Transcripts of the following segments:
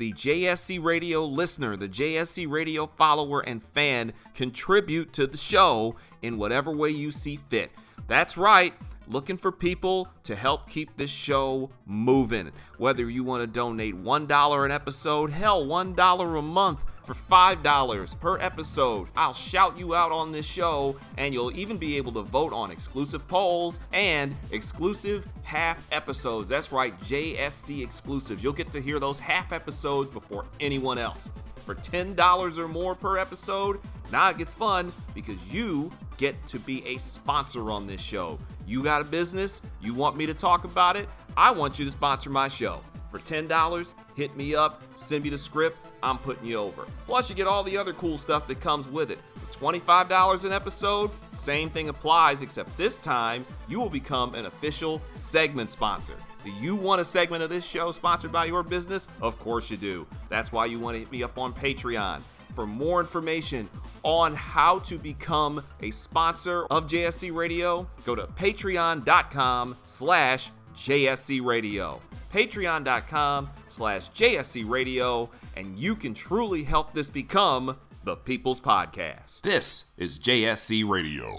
the JSC Radio listener, the JSC Radio follower and fan contribute to the show in whatever way you see fit. That's right, looking for people to help keep this show moving. Whether you want to donate $1 an episode, hell, $1 a month for $5 per episode. I'll shout you out on this show, and you'll even be able to vote on exclusive polls and exclusive half episodes. That's right, JSC exclusives. You'll get to hear those half episodes before anyone else. For $10 or more per episode, now it gets fun because you get to be a sponsor on this show. You got a business, you want me to talk about it, I want you to sponsor my show. For $10, hit me up, send me the script, I'm putting you over. Plus, you get all the other cool stuff that comes with it. For $25 an episode, same thing applies, except this time you will become an official segment sponsor. Do you want a segment of this show sponsored by your business? Of course you do. That's why you want to hit me up on Patreon. For more information on how to become a sponsor of JSC Radio, go to patreon.com slash JSC Radio patreon.com slash JSC Radio, and you can truly help this become the People's Podcast. This is JSC Radio.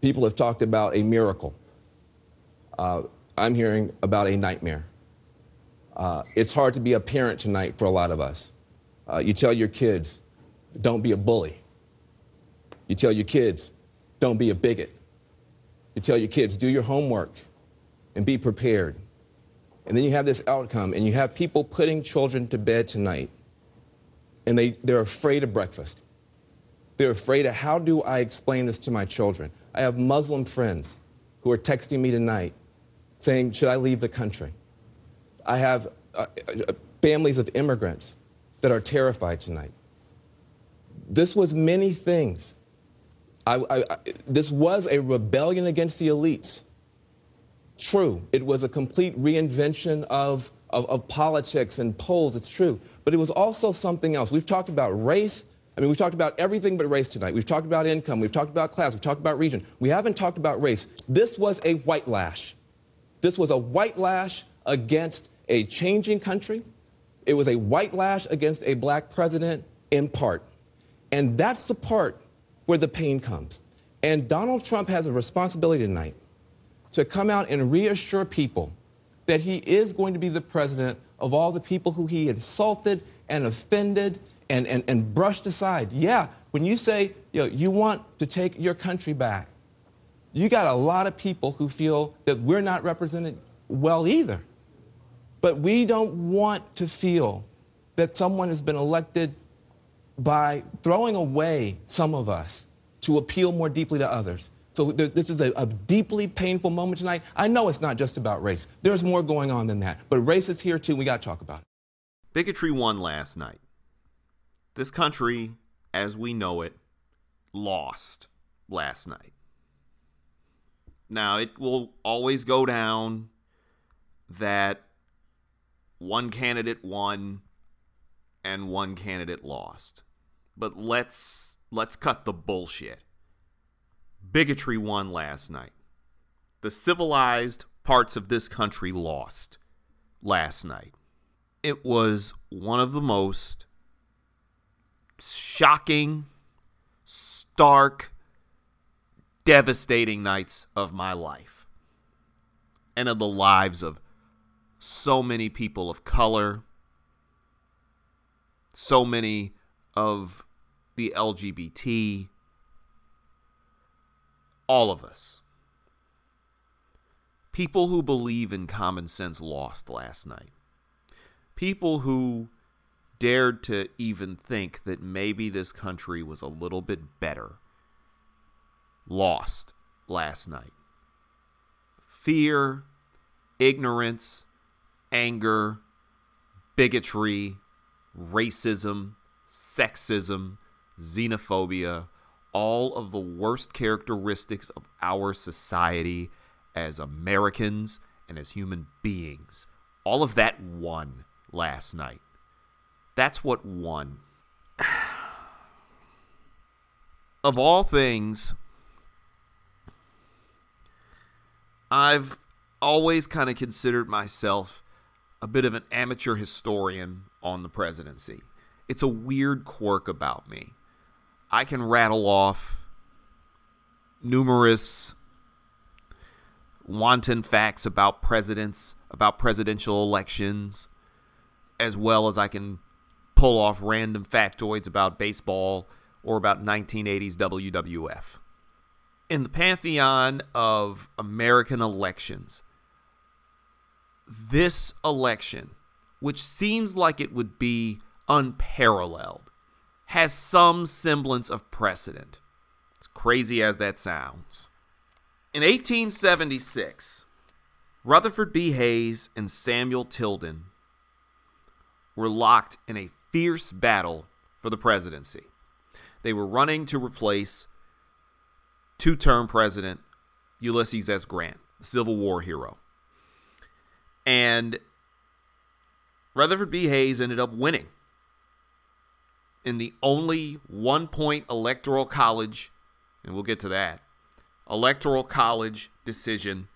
People have talked about a miracle. Uh, I'm hearing about a nightmare. Uh, it's hard to be a parent tonight for a lot of us. Uh, you tell your kids, don't be a bully. You tell your kids, don't be a bigot. You tell your kids, do your homework and be prepared. And then you have this outcome, and you have people putting children to bed tonight, and they, they're afraid of breakfast. They're afraid of how do I explain this to my children? I have Muslim friends who are texting me tonight saying, Should I leave the country? I have uh, uh, families of immigrants that are terrified tonight. This was many things. I, I, I, this was a rebellion against the elites. True, it was a complete reinvention of, of, of, politics and polls, it's true. But it was also something else. We've talked about race. I mean, we've talked about everything but race tonight. We've talked about income. We've talked about class. We've talked about region. We haven't talked about race. This was a white lash. This was a white lash against a changing country. It was a white lash against a black president in part. And that's the part where the pain comes. And Donald Trump has a responsibility tonight to come out and reassure people that he is going to be the president of all the people who he insulted and offended and, and, and brushed aside. Yeah, when you say you, know, you want to take your country back, you got a lot of people who feel that we're not represented well either. But we don't want to feel that someone has been elected by throwing away some of us to appeal more deeply to others. So there, this is a, a, deeply painful moment tonight. I know it's not just about race. There's more going on than that. But race is here too. We got to talk about it. Bigotry won last night. This country, as we know it, lost last night. Now, it will always go down that one candidate won and one candidate lost. But let's let's cut the bullshit bigotry won last night. The civilized parts of this country lost last night. It was one of the most shocking, stark, devastating nights of my life and of the lives of so many people of color, so many of the LGBT, all of us. People who believe in common sense lost last night. People who dared to even think that maybe this country was a little bit better lost last night. Fear, ignorance, anger, bigotry, racism, sexism, xenophobia, all of the worst characteristics of our society as Americans and as human beings. All of that won last night. That's what won. of all things, I've always kind of considered myself a bit of an amateur historian on the presidency. It's a weird quirk about me. I can rattle off numerous wanton facts about presidents, about presidential elections, as well as I can pull off random factoids about baseball or about 1980s WWF. In the pantheon of American elections, this election, which seems like it would be unparalleled, has some semblance of precedent. As crazy as that sounds. In 1876, Rutherford B. Hayes and Samuel Tilden were locked in a fierce battle for the presidency. They were running to replace two term president Ulysses S. Grant, the Civil War hero. And Rutherford B. Hayes ended up winning in the only one point electoral college, and we'll get to that, electoral college decision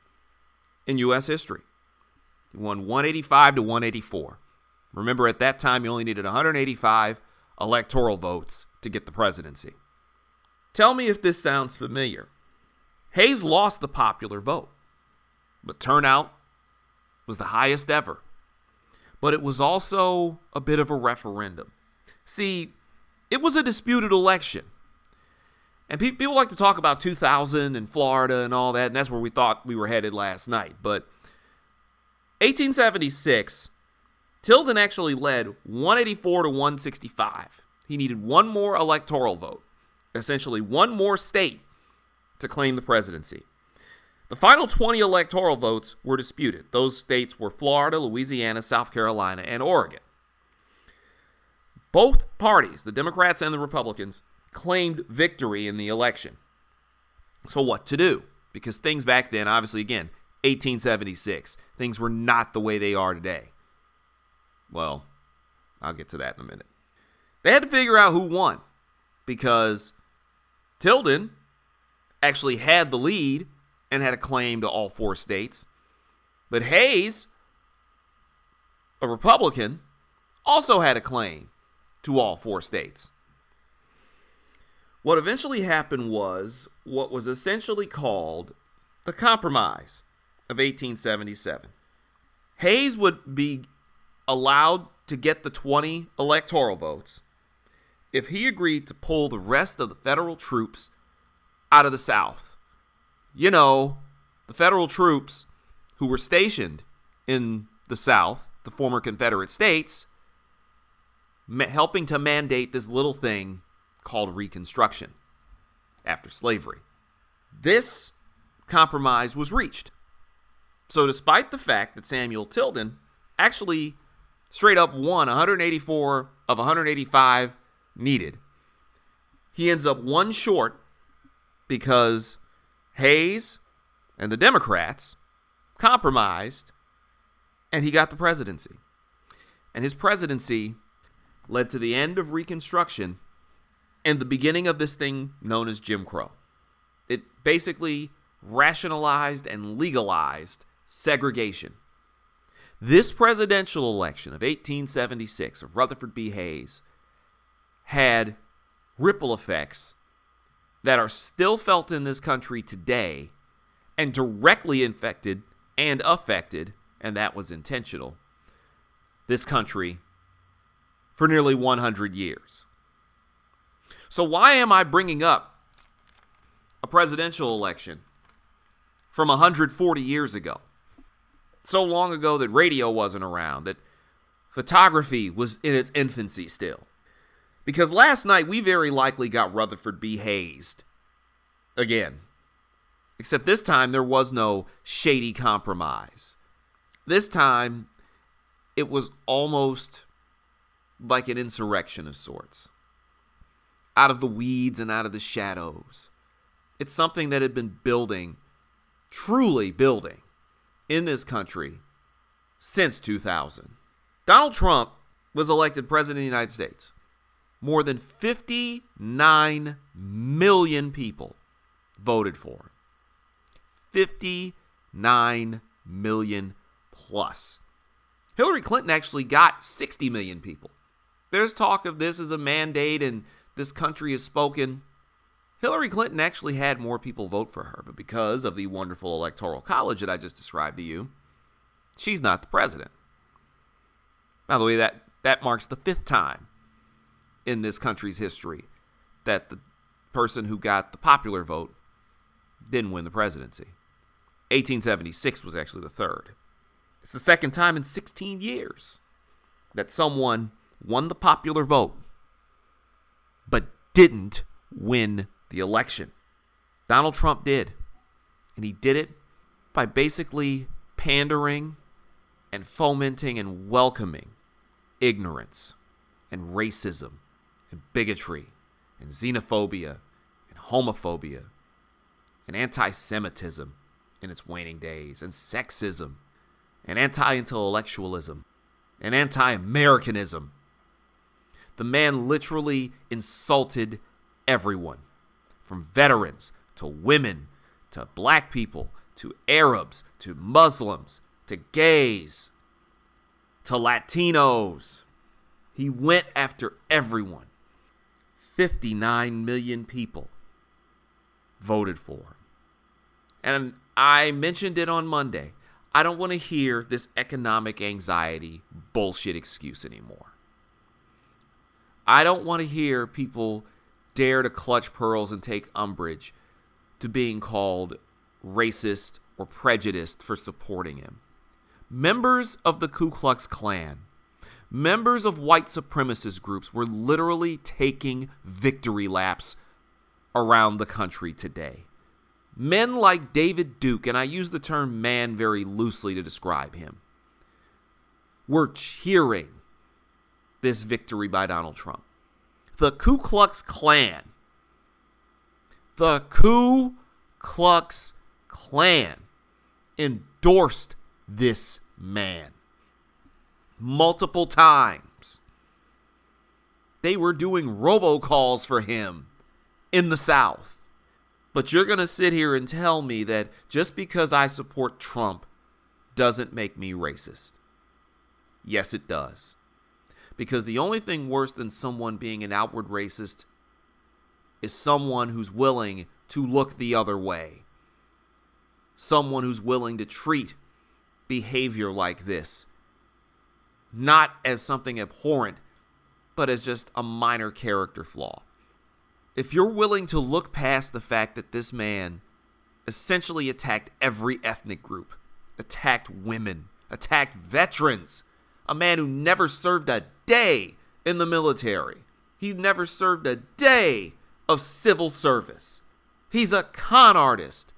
in U.S. history. He won 185 to 184. Remember, at that time, you only needed 185 electoral votes to get the presidency. Tell me if this sounds familiar. Hayes lost the popular vote, but turnout was the highest ever. But it was also a bit of a referendum. See, it was a disputed election. And pe- people like to talk about 2000 and Florida and all that, and that's where we thought we were headed last night. But 1876, Tilden actually led 184 to 165. He needed one more electoral vote, essentially one more state to claim the presidency. The final 20 electoral votes were disputed. Those states were Florida, Louisiana, South Carolina, and Oregon. Both parties, the Democrats and the Republicans, claimed victory in the election. So, what to do? Because things back then, obviously, again, 1876, things were not the way they are today. Well, I'll get to that in a minute. They had to figure out who won because Tilden actually had the lead and had a claim to all four states. But Hayes, a Republican, also had a claim to all four states. What eventually happened was what was essentially called the Compromise of 1877. Hayes would be allowed to get the 20 electoral votes if he agreed to pull the rest of the federal troops out of the South. You know, the federal troops who were stationed in the South, the former Confederate States, helping to mandate this little thing called Reconstruction after slavery. This compromise was reached. So, despite the fact that Samuel Tilden actually straight up won 184 of 185 needed, he ends up one short because Hayes and the Democrats compromised and he got the presidency. And his presidency led to the end of Reconstruction and the beginning of this thing known as Jim Crow. It basically rationalized and legalized segregation. This presidential election of 1876 of Rutherford B. Hayes had ripple effects that are still felt in this country today and directly infected and affected, and that was intentional, this country for nearly 100 years. So, why am I bringing up a presidential election from 140 years ago? So long ago that radio wasn't around, that photography was in its infancy still. Because last night we very likely got Rutherford B. Hazed again. Except this time there was no shady compromise. This time it was almost like an insurrection of sorts. out of the weeds and out of the shadows. It's something that had been building, truly building, in this country since 2000. Donald Trump was elected president of the United States. More than 59 million people voted for him. 59 million plus. Hillary Clinton actually got 60 million people. There's talk of this as a mandate and this country has spoken. Hillary Clinton actually had more people vote for her, but because of the wonderful electoral college that I just described to you, she's not the president. By the way, that, that marks the fifth time in this country's history that the person who got the popular vote didn't win the presidency. 1876 was actually the third. It's the second time in 16 years that someone won the popular vote but didn't win the election. Donald Trump did. And he did it by basically pandering and fomenting and welcoming ignorance and racism and bigotry and xenophobia and homophobia and anti Semitism in its waning days and sexism and anti intellectualism and anti Americanism. The man literally insulted everyone from veterans to women to black people to Arabs to Muslims to gays to Latinos. He went after everyone. 59 million people voted for him. And I mentioned it on Monday. I don't want to hear this economic anxiety bullshit excuse anymore. I don't want to hear people dare to clutch pearls and take umbrage to being called racist or prejudiced for supporting him. Members of the Ku Klux Klan, members of white supremacist groups were literally taking victory laps around the country today. Men like David Duke, and I use the term man very loosely to describe him, were cheering this victory by Donald Trump. The Ku Klux Klan, the Ku Klux Klan endorsed this man multiple times. They were doing robocalls for him in the South. But you're going to sit here and tell me that just because I support Trump doesn't make me racist. Yes, it does. Because the only thing worse than someone being an outward racist is someone who's willing to look the other way. Someone who's willing to treat behavior like this not as something abhorrent, but as just a minor character flaw. If you're willing to look past the fact that this man essentially attacked every ethnic group, attacked women, attacked veterans, a man who never served a day in the military, he never served a day of civil service. He's a con artist.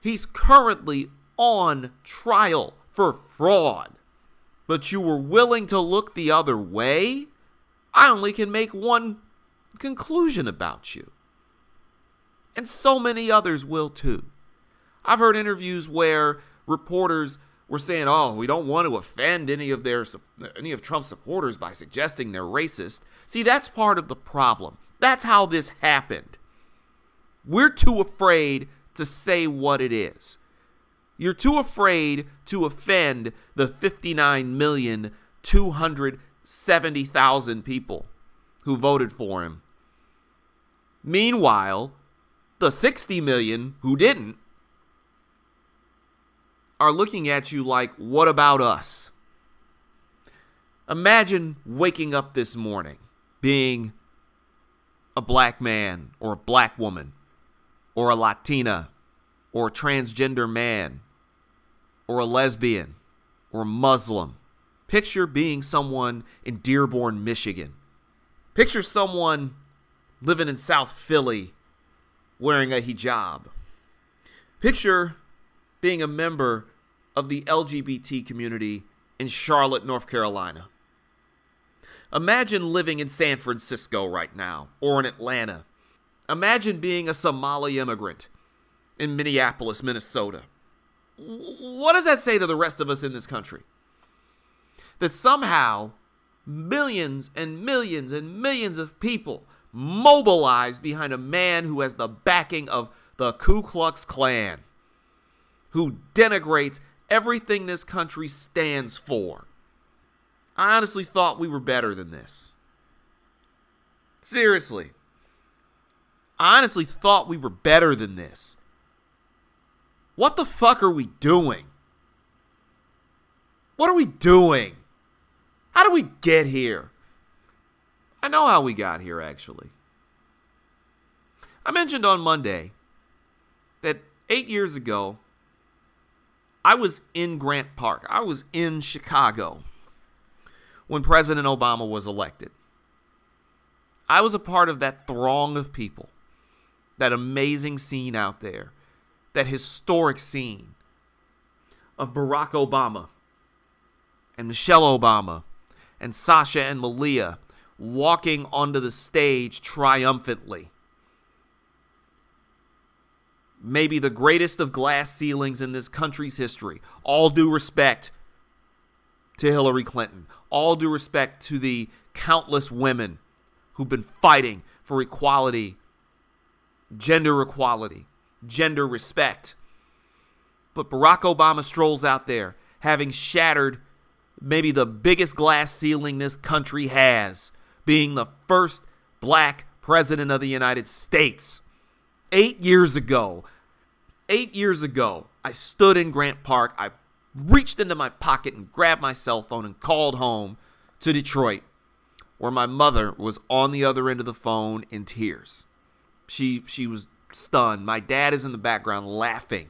He's currently on trial for fraud. But you were willing to look the other way? I only can make one conclusion about you. And so many others will too. I've heard interviews where reporters were saying, "Oh, we don't want to offend any of their any of Trump's supporters by suggesting they're racist." See, that's part of the problem. That's how this happened. We're too afraid to say what it is. You're too afraid to offend the 59,270,000 people who voted for him. Meanwhile, the 60 million who didn't are looking at you like, what about us? Imagine waking up this morning being a black man or a black woman or a Latina or a transgender man or a lesbian or a Muslim. Picture being someone in Dearborn, Michigan. Picture someone living in South Philly wearing a hijab. Picture being a member of the LGBT community in Charlotte, North Carolina. Imagine living in San Francisco right now or in Atlanta. Imagine being a Somali immigrant in Minneapolis, Minnesota. What does that say to the rest of us in this country? That somehow millions and millions and millions of people mobilized behind a man who has the backing of the Ku Klux Klan, who denigrates everything this country stands for. I honestly thought we were better than this. Seriously. I honestly thought we were better than this. What the fuck are we doing? What are we doing? How did we get here? I know how we got here, actually. I mentioned on Monday that eight years ago, I was in Grant Park. I was in Chicago when President Obama was elected. I was a part of that throng of people, that amazing scene out there, that historic scene of Barack Obama and Michelle Obama and Sasha and Malia walking onto the stage triumphantly. Maybe the greatest of glass ceilings in this country's history. All due respect to Hillary Clinton. All due respect to the countless women who've been fighting for equality, gender equality, gender respect. But Barack Obama strolls out there having shattered maybe the biggest glass ceiling this country has, being the first black president of the United States. Eight years ago, eight years ago, I stood in Grant Park. I reached into my pocket and grabbed my cell phone and called home to Detroit, where my mother was on the other end of the phone in tears. She she was stunned. My dad is in the background laughing,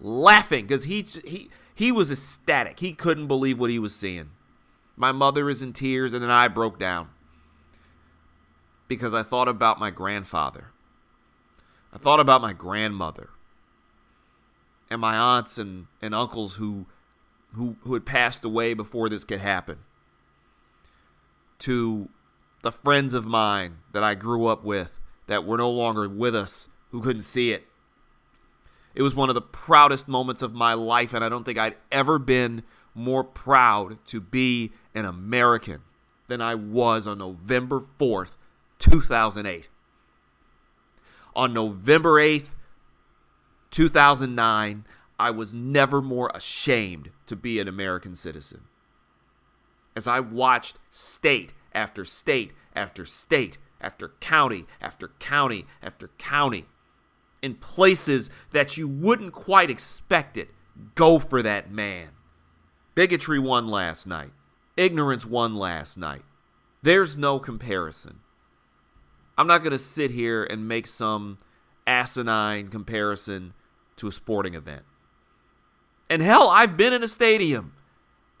laughing because he he he was ecstatic. He couldn't believe what he was seeing. My mother is in tears, and then I broke down because I thought about my grandfather. I thought about my grandmother and my aunts and, and uncles who, who who had passed away before this could happen. To the friends of mine that I grew up with that were no longer with us who couldn't see it. It was one of the proudest moments of my life, and I don't think I'd ever been more proud to be an American than I was on November 4th, 2008. On November 8th, 2009, I was never more ashamed to be an American citizen. As I watched state after state after state after county after county after county in places that you wouldn't quite expect it. Go for that man. Bigotry won last night. Ignorance won last night. There's no comparison. I'm not going to sit here and make some asinine comparison to a sporting event. And hell, I've been in a stadium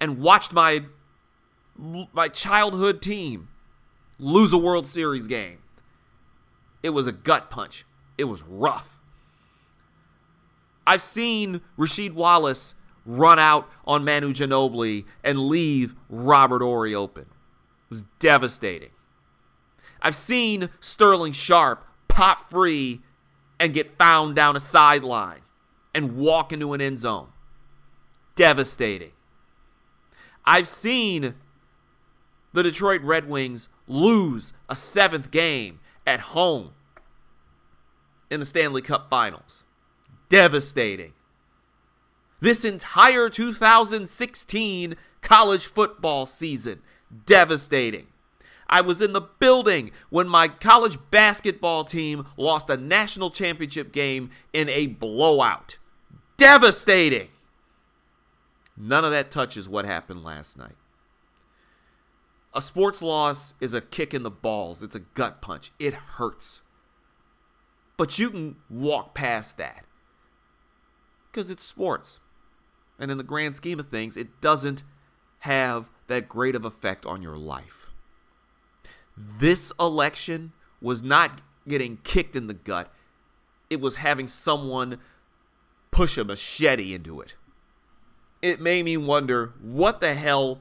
and watched my my childhood team lose a World Series game. It was a gut punch. It was rough. I've seen Rasheed Wallace run out on Manu Ginobili and leave Robert Horry open. It was devastating. I've seen Sterling Sharpe pop free and get found down a sideline and walk into an end zone. Devastating. I've seen the Detroit Red Wings lose a seventh game at home in the Stanley Cup Finals devastating. This entire 2016 college football season, devastating. I was in the building when my college basketball team lost a national championship game in a blowout. Devastating. None of that touches what happened last night. A sports loss is a kick in the balls, it's a gut punch. It hurts. But you can walk past that because it's sports. And in the grand scheme of things, it doesn't have that great of effect on your life. This election was not getting kicked in the gut, it was having someone push a machete into it. It made me wonder what the hell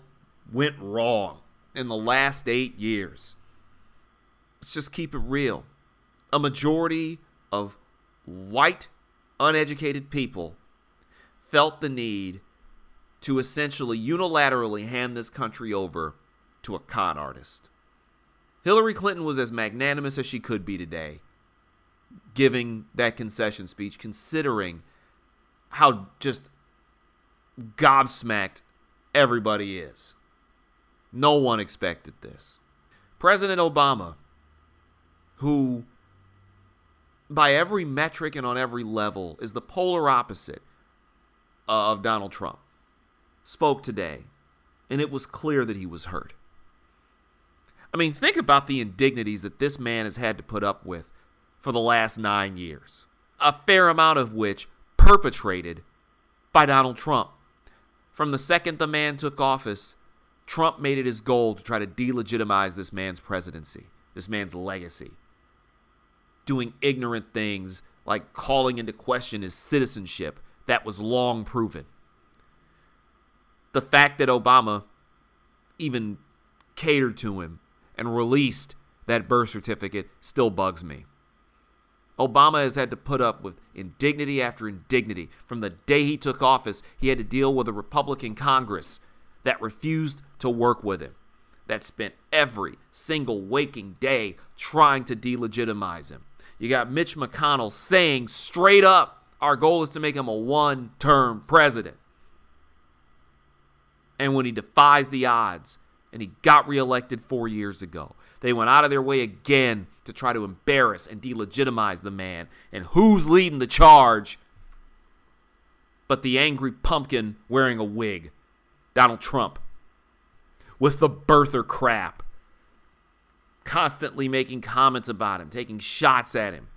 went wrong in the last eight years. Let's just keep it real. A majority of white, uneducated people felt the need to essentially unilaterally hand this country over to a con artist. Hillary Clinton was as magnanimous as she could be today, giving that concession speech, considering how just gobsmacked everybody is. No one expected this. President Obama, who by every metric and on every level is the polar opposite of Donald Trump, spoke today, and it was clear that he was hurt. I mean, think about the indignities that this man has had to put up with for the last nine years, a fair amount of which perpetrated by Donald Trump. From the second the man took office, Trump made it his goal to try to delegitimize this man's presidency, this man's legacy, doing ignorant things like calling into question his citizenship that was long proven. The fact that Obama even catered to him and released that birth certificate still bugs me. Obama has had to put up with indignity after indignity. From the day he took office, he had to deal with a Republican Congress that refused to work with him, that spent every single waking day trying to delegitimize him. You got Mitch McConnell saying straight up, our goal is to make him a one term president. And when he defies the odds and he got reelected four years ago. They went out of their way again to try to embarrass and delegitimize the man. And who's leading the charge but the angry pumpkin wearing a wig, Donald Trump, with the birther crap, constantly making comments about him, taking shots at him,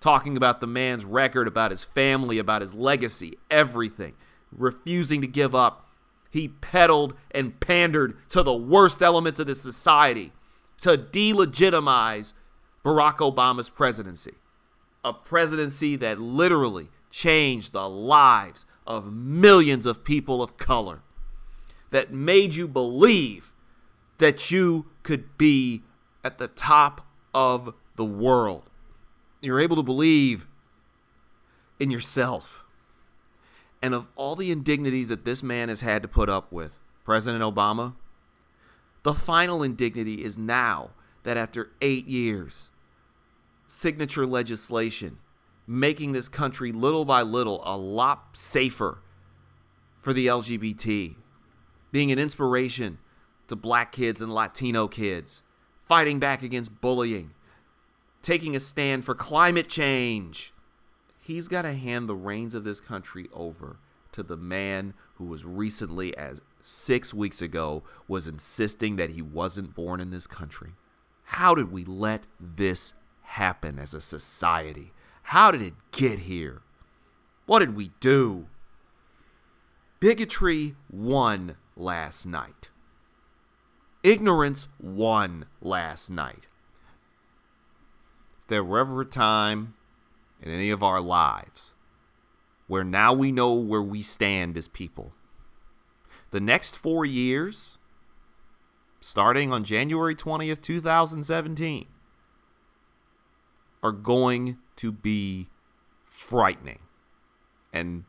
talking about the man's record, about his family, about his legacy, everything, refusing to give up. He peddled and pandered to the worst elements of the society to delegitimize Barack Obama's presidency. A presidency that literally changed the lives of millions of people of color, that made you believe that you could be at the top of the world. You're able to believe in yourself. And of all the indignities that this man has had to put up with, President Obama, the final indignity is now that after eight years, signature legislation making this country little by little a lot safer for the LGBT, being an inspiration to black kids and Latino kids, fighting back against bullying, taking a stand for climate change. He's got to hand the reins of this country over to the man who was recently as 6 weeks ago was insisting that he wasn't born in this country. How did we let this happen as a society? How did it get here? What did we do? Bigotry won last night. Ignorance won last night. If there were ever a time in any of our lives where now we know where we stand as people. The next four years, starting on January 20th, 2017, are going to be frightening. And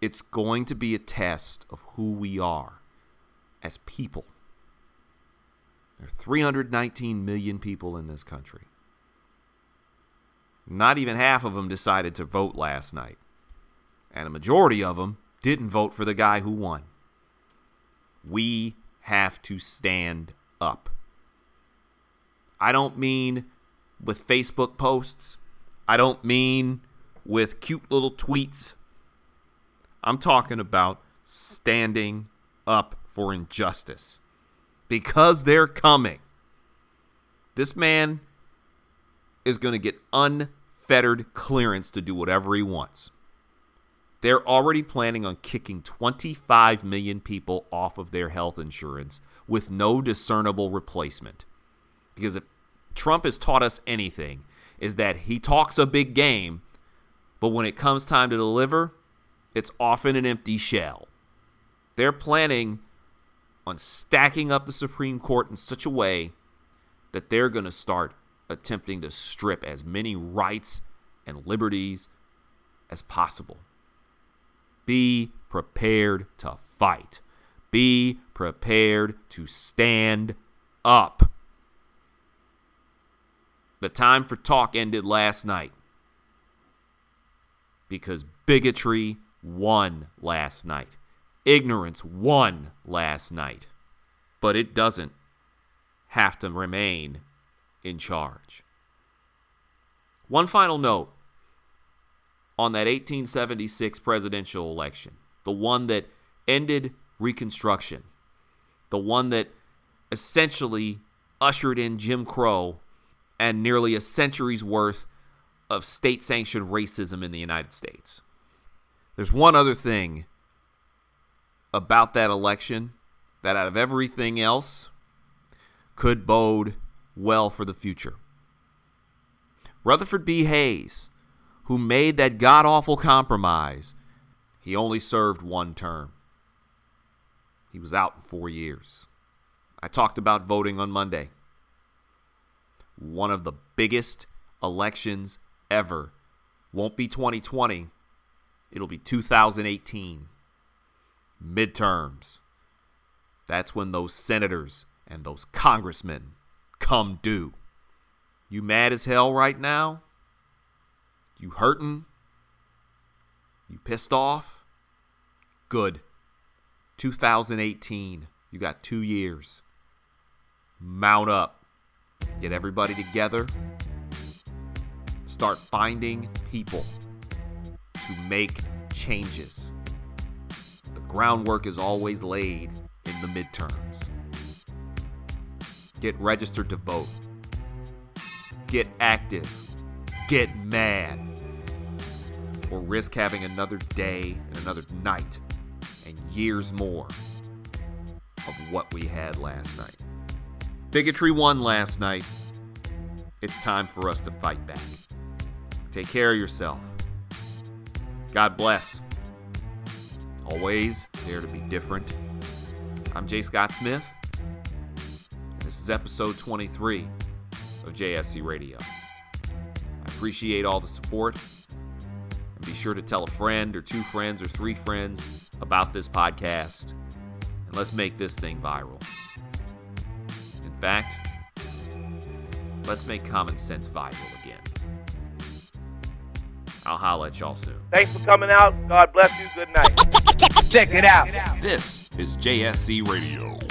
it's going to be a test of who we are as people. There are 319 million people in this country. Not even half of them decided to vote last night. And a majority of them didn't vote for the guy who won. We have to stand up. I don't mean with Facebook posts. I don't mean with cute little tweets. I'm talking about standing up for injustice because they're coming. This man is going to get unfettered clearance to do whatever he wants. They're already planning on kicking 25 million people off of their health insurance with no discernible replacement. Because if Trump has taught us anything, is that he talks a big game, but when it comes time to deliver, it's often an empty shell. They're planning on stacking up the Supreme Court in such a way that they're going to start attempting to strip as many rights and liberties as possible. Be prepared to fight. Be prepared to stand up. The time for talk ended last night because bigotry won last night. Ignorance won last night. But it doesn't have to remain in charge. One final note on that 1876 presidential election, the one that ended Reconstruction, the one that essentially ushered in Jim Crow and nearly a century's worth of state sanctioned racism in the United States. There's one other thing about that election that, out of everything else, could bode well for the future. Rutherford B. Hayes, who made that god awful compromise, he only served one term. He was out in four years. I talked about voting on Monday. One of the biggest elections ever won't be 2020, it'll be 2018. Midterms. That's when those senators and those congressmen come due. You mad as hell right now? You hurting? You pissed off? Good. 2018. You got two years. Mount up. Get everybody together. Start finding people to make changes. The groundwork is always laid in the midterms. Get registered to vote. Get active. Get mad. Or risk having another day and another night and years more of what we had last night. Bigotry won last night. It's time for us to fight back. Take care of yourself. God bless. Always dare to be different. I'm Jay Scott Smith. and This is episode 23 of JSC Radio. I appreciate all the support. And be sure to tell a friend or two friends or three friends about this podcast. And let's make this thing viral. In fact, let's make common sense viral again. I'll holla at y'all soon. Thanks for coming out. God bless you. Good night. Check it out. This is JSC Radio.